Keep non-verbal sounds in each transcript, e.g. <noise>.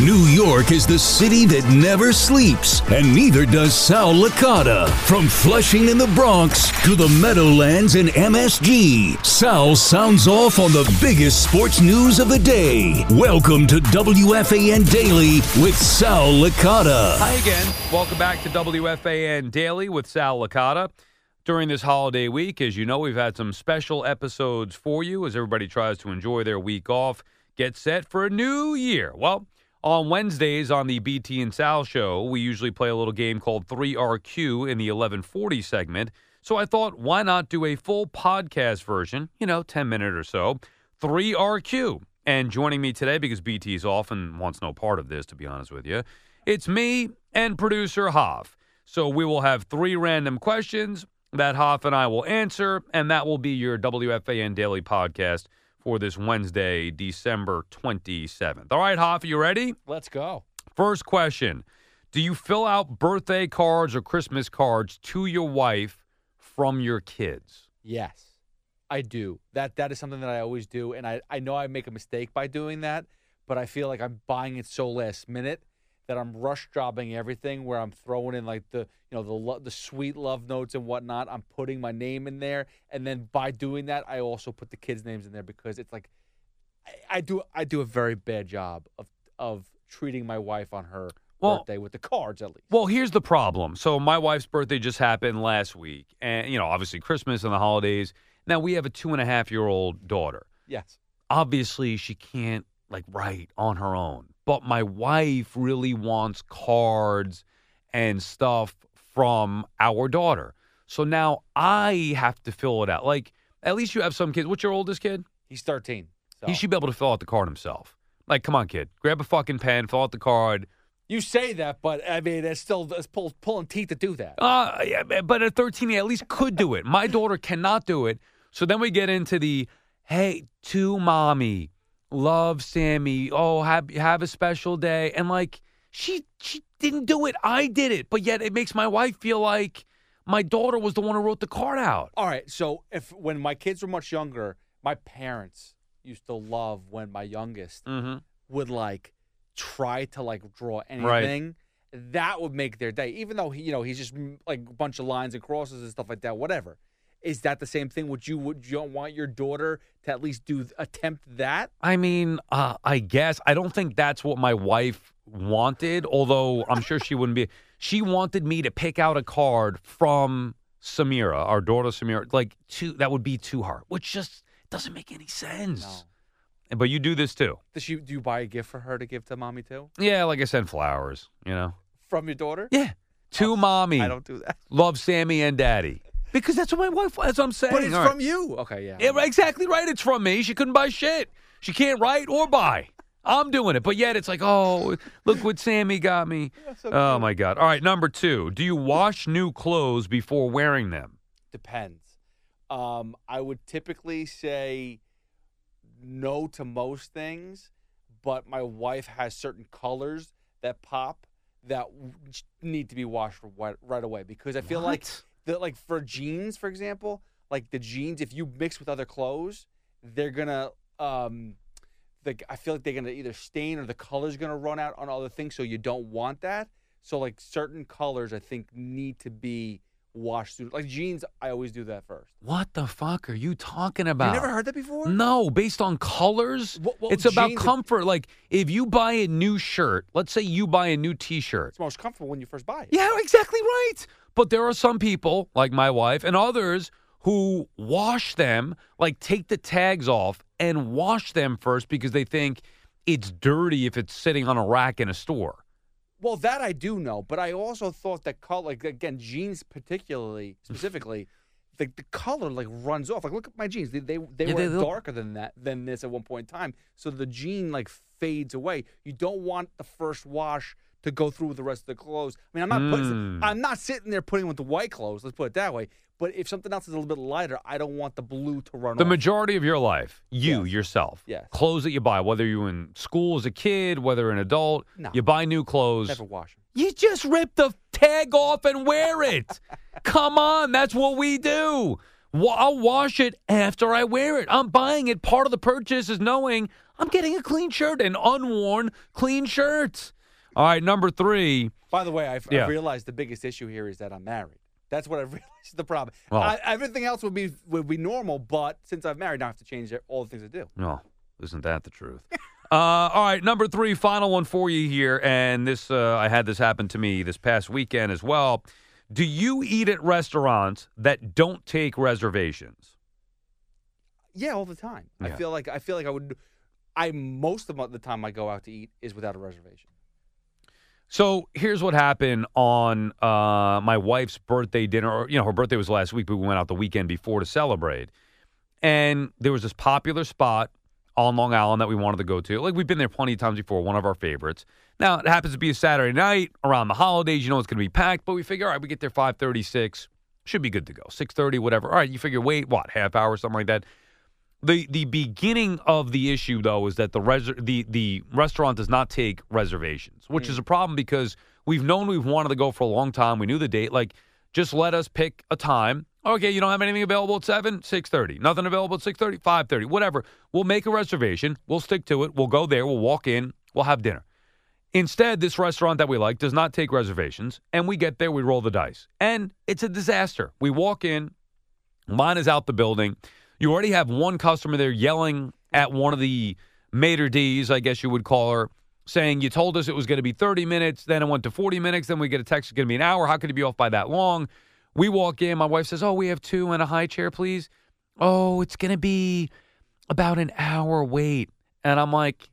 New York is the city that never sleeps, and neither does Sal Licata. From Flushing in the Bronx to the Meadowlands in MSG, Sal sounds off on the biggest sports news of the day. Welcome to WFAN Daily with Sal Licata. Hi again. Welcome back to WFAN Daily with Sal Licata. During this holiday week, as you know, we've had some special episodes for you as everybody tries to enjoy their week off, get set for a new year. Well, on Wednesdays on the BT and Sal show, we usually play a little game called 3RQ in the 1140 segment. So I thought, why not do a full podcast version, you know, 10 minute or so, 3RQ. And joining me today, because BT's off and wants no part of this, to be honest with you, it's me and producer Hoff. So we will have three random questions that Hoff and I will answer, and that will be your WFAN Daily Podcast for this Wednesday, December 27th. All right, Hoff, you ready? Let's go. First question Do you fill out birthday cards or Christmas cards to your wife from your kids? Yes, I do. That that is something that I always do, and I I know I make a mistake by doing that, but I feel like I'm buying it so last minute that I'm rush jobbing everything. Where I'm throwing in like the you know the lo- the sweet love notes and whatnot. I'm putting my name in there, and then by doing that, I also put the kids' names in there because it's like I, I do I do a very bad job of of treating my wife on her Well- birthday with the cards at least. Well, here's the problem. So my wife's birthday just happened last week, and you know, obviously Christmas and the holidays. Now we have a two and a half year old daughter. Yes. Obviously, she can't like write on her own, but my wife really wants cards and stuff from our daughter. So now I have to fill it out. Like at least you have some kids. What's your oldest kid? He's 13. So. He should be able to fill out the card himself. Like, come on, kid, grab a fucking pen, fill out the card. You say that, but I mean, it's still it's pull, pulling teeth to do that. Uh, yeah, but at 13, he at least could do it. My daughter cannot do it. So then we get into the, hey, to mommy, love Sammy. Oh, have have a special day. And like, she she didn't do it. I did it. But yet it makes my wife feel like my daughter was the one who wrote the card out. All right. So if when my kids were much younger, my parents used to love when my youngest Mm-hmm. would like try to like draw Right. anything. That would make their day, even though he, you know, he's just like a bunch of lines and crosses and stuff like that. Whatever. Is that the same thing? Would you would you want your daughter to at least do attempt that? I mean, uh, I guess I don't think that's what my wife wanted. Although I'm sure she wouldn't be. She wanted me to pick out a card from Samira, our daughter Samira. Like to that would be to her, which just doesn't make any sense. No. But you do this too. Does she do you buy a gift for her to give to mommy too Yeah, like I said, flowers. You know. from your daughter? Yeah. To mommy. I don't do that. love Sammy and Daddy because that's what my wife. That's what I'm saying. But it's All right. from you. Okay, yeah. Yeah, exactly right. It's from me. She couldn't buy shit. She can't write or buy. I'm doing it. But yet it's like, oh, look what Sammy got me. <laughs> oh my God. All right, number two. Do you wash new clothes before wearing them? Depends. Um, I would typically say no to most things, but my wife has certain colors that pop that need to be washed right, right away because I feel like What? The like for jeans, for example, like the jeans, if you mix with other clothes, they're gonna um, the I feel like they're gonna either stain or the color's gonna run out on other things, so you don't want that. So like certain colors, I think need to be washed through. Like jeans, I always do that first. What the fuck are you talking about? You never heard that before? No, based on colors. Well- well, it's about comfort. Like if you buy a new shirt, let's say you buy a new T-shirt. It's most comfortable when you first buy it. Yeah, exactly right. But there are some people, like my wife, and others who wash them, like take the tags off and wash them first because they think it's dirty if it's sitting on a rack in a store. Well, that I do know, but I also thought that color, like again, jeans particularly, <laughs> specifically, the, the color like runs off. Like look at my jeans; they they, they Yeah, were they look- darker than that than this at one point in time. So the jean like fades away. You don't want the first wash to go through with the rest of the clothes. I mean, I'm not putting, Mm. I'm not sitting there putting with the white clothes. Let's put it that way. But if something else is a little bit lighter, I don't want the blue to run The off. majority of your life, you Yes. yourself, Yes. clothes that you buy, whether you're in school as a kid, whether an adult, No. you buy new clothes. Never wash 'em. You just rip the tag off and wear it. <laughs> Come on, that's what we do. I'll wash it after I wear it. I'm buying it. Part of the purchase is knowing I'm getting a clean shirt, an unworn clean shirt. All right, number three. By the way, I've, Yeah. I've realized the biggest issue here is that I'm married. That's what I've <laughs> realized is the problem. I, everything else would be would be normal, but since I'm married, now I have to change all the things I do. No, isn't that the truth? <laughs> uh, all right, number three, final one for you here, and this uh, I had this happen to me this past weekend as well. Do you eat at restaurants that don't take reservations? Yeah, all the time. I feel like I feel like I would. I most of the time I go out to eat is without a reservation. So here's what happened on uh, my wife's birthday dinner. Or, you know, her birthday was last week, but we went out the weekend before to celebrate. And there was this popular spot on Long Island that we wanted to go to. Like we've been there plenty of times before, one of our favorites. Now it happens to be a Saturday night around the holidays. You know it's going to be packed, but we figure, all right, we get there five thirty six, should be good to go. Six thirty, whatever. All right, you figure, wait, what, half hour, something like that. The the beginning of the issue though is that the res- the the restaurant does not take reservations, which is mm. a problem because we've known we've wanted to go for a long time. We knew the date. Like, just let us pick a time. Okay, you don't have anything available at seven, six thirty. Nothing available at six thirty, five thirty, whatever. We'll make a reservation. We'll stick to it. We'll go there. We'll walk in. We'll have dinner. Instead, this restaurant that we like does not take reservations, and we get there, we roll the dice, and it's a disaster. We walk in, mine is out the building. You already have one customer there yelling at one of the maitre d's, I guess you would call her, saying, You told us it was going to be 30 minutes, then it went to 40 minutes, then we get a text, it's going to be an hour. How could it be off by that long? We walk in, my wife says, Oh, we have two and a high chair, please. Oh, it's going to be about an hour wait. And I'm like,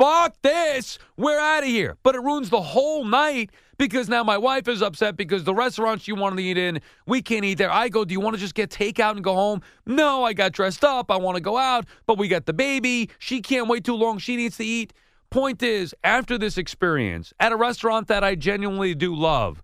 Fuck this. We're out of here. But it ruins the whole night because now my wife is upset because the restaurant she wanted to eat in, we can't eat there. I go, Do you want to just get takeout and go home? No, I got dressed up. I want to go out, but we got the baby. She can't wait too long. She needs to eat. Point is, after this experience at a restaurant that I genuinely do love,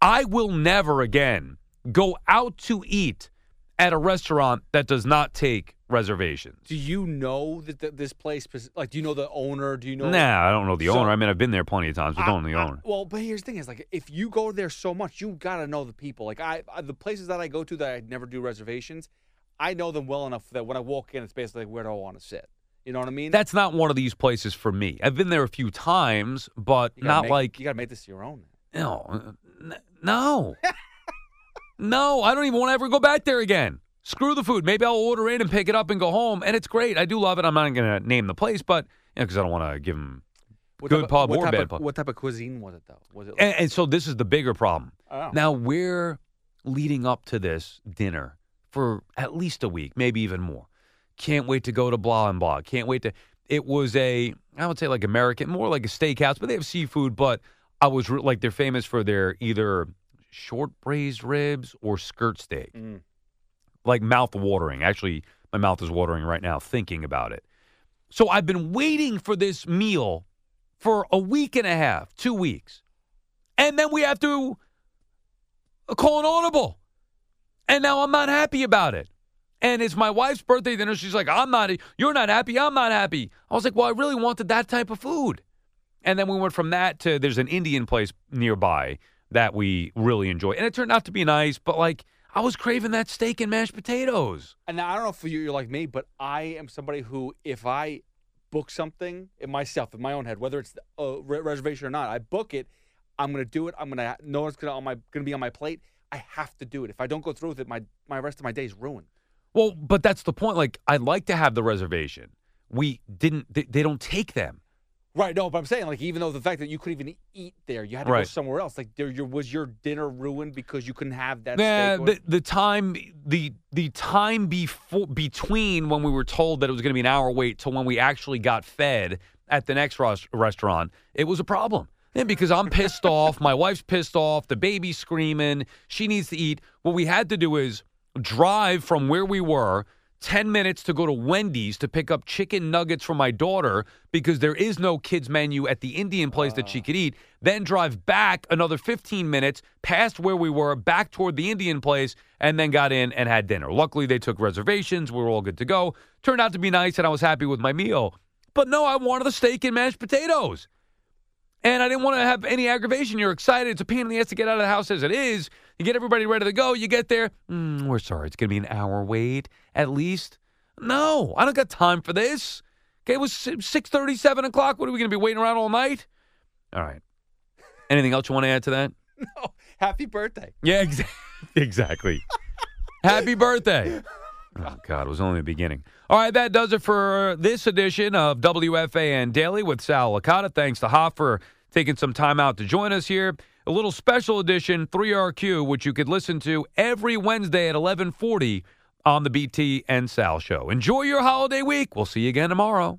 I will never again go out to eat at a restaurant that does not take reservations. Do you know that th- this place? Like, do you know the owner? Do you know? Nah, I don't know the So- owner. I mean, I've been there plenty of times, but I- don't know the I- owner. well, but here's the thing: is like if you go there so much, you gotta know the people. Like I, I, the places that I go to that I never do reservations, I know them well enough that when I walk in, it's basically like, where do I want to sit? You know what I mean? That's not one of these places for me. I've been there a few times, but not make- like you gotta make this your own. no, no, <laughs> no. I don't even want to ever go back there again. Screw the food. Maybe I'll order in and pick it up and go home, and it's great. I do love it. I'm not going to name the place, but because I don't want to give them. What Good type of- pub or bad of, pub. What type of cuisine was it though? Was it? Like, And, and so this is the bigger problem. oh. Now we're leading up to this dinner for at least a week, maybe even more. Can't wait to go to blah and blah. Can't wait to. It was a, I would say like American, more like a steakhouse, but they have seafood. But I was re- like they're famous for their either short braised ribs or skirt steak, Mm. like mouth watering. Actually, my mouth is watering right now thinking about it. So I've been waiting for this meal for a week and a half, two weeks, and then we have to call an audible. And now I'm not happy about it. And it's my wife's birthday dinner. She's like, I'm not, you're not happy. I'm not happy. I was like, well, I really wanted that type of food. And then we went from that to there's an Indian place nearby that we really enjoy. And it turned out to be nice, but like, I was craving that steak and mashed potatoes. And I don't know if you- you're like me, but I am somebody who, if I book something in myself, in my own head, whether it's a uh, re- reservation or not, I book it. I'm gonna do it. I'm gonna know it's gonna on my gonna be on my plate. I have to do it. If I don't go through with it, my my rest of my day is ruined. Well, but that's the point. Like, I'd like to have the reservation. We didn't, they, they don't take them. Right. No, but I'm saying like even though the fact that you couldn't even eat there, you had to go somewhere else. Like there, your was your dinner ruined because you couldn't have that. Or- the, the time the the time before between when we were told that it was going to be an hour wait till when we actually got fed at the next ros- restaurant, it was a problem. And because I'm pissed <laughs> off, my wife's pissed off, the baby's screaming, she needs to eat. What we had to do is drive from where we were 10 minutes to go to Wendy's to pick up chicken nuggets for my daughter because there is no kids menu at the Indian place that she could eat. Then drive back another 15 minutes past where we were, back toward the Indian place, and then got in and had dinner. Luckily, they took reservations. We were all good to go. Turned out to be nice, and I was happy with my meal. But no, I wanted the steak and mashed potatoes. And I didn't want to have any aggravation. You're excited. It's a pain in the ass to get out of the house as it is. You get everybody ready to go. You get there. Mm, we're sorry. It's going to be an hour wait at least. No, I don't got time for this. Okay, it was 6.30, 7 o'clock. What are we going to be waiting around all night? All right. <laughs> Anything else you want to add to that? No, happy birthday. Yeah, exa- <laughs> exactly. Happy birthday. <laughs> Oh, God, it was only the beginning. All right, that does it for this edition of WFAN Daily with Sal Licata. Thanks to Hoff for taking some time out to join us here. A little special edition, 3RQ, which you could listen to every Wednesday at 1140 on the BT and Sal Show. Enjoy your holiday week. We'll see you again tomorrow.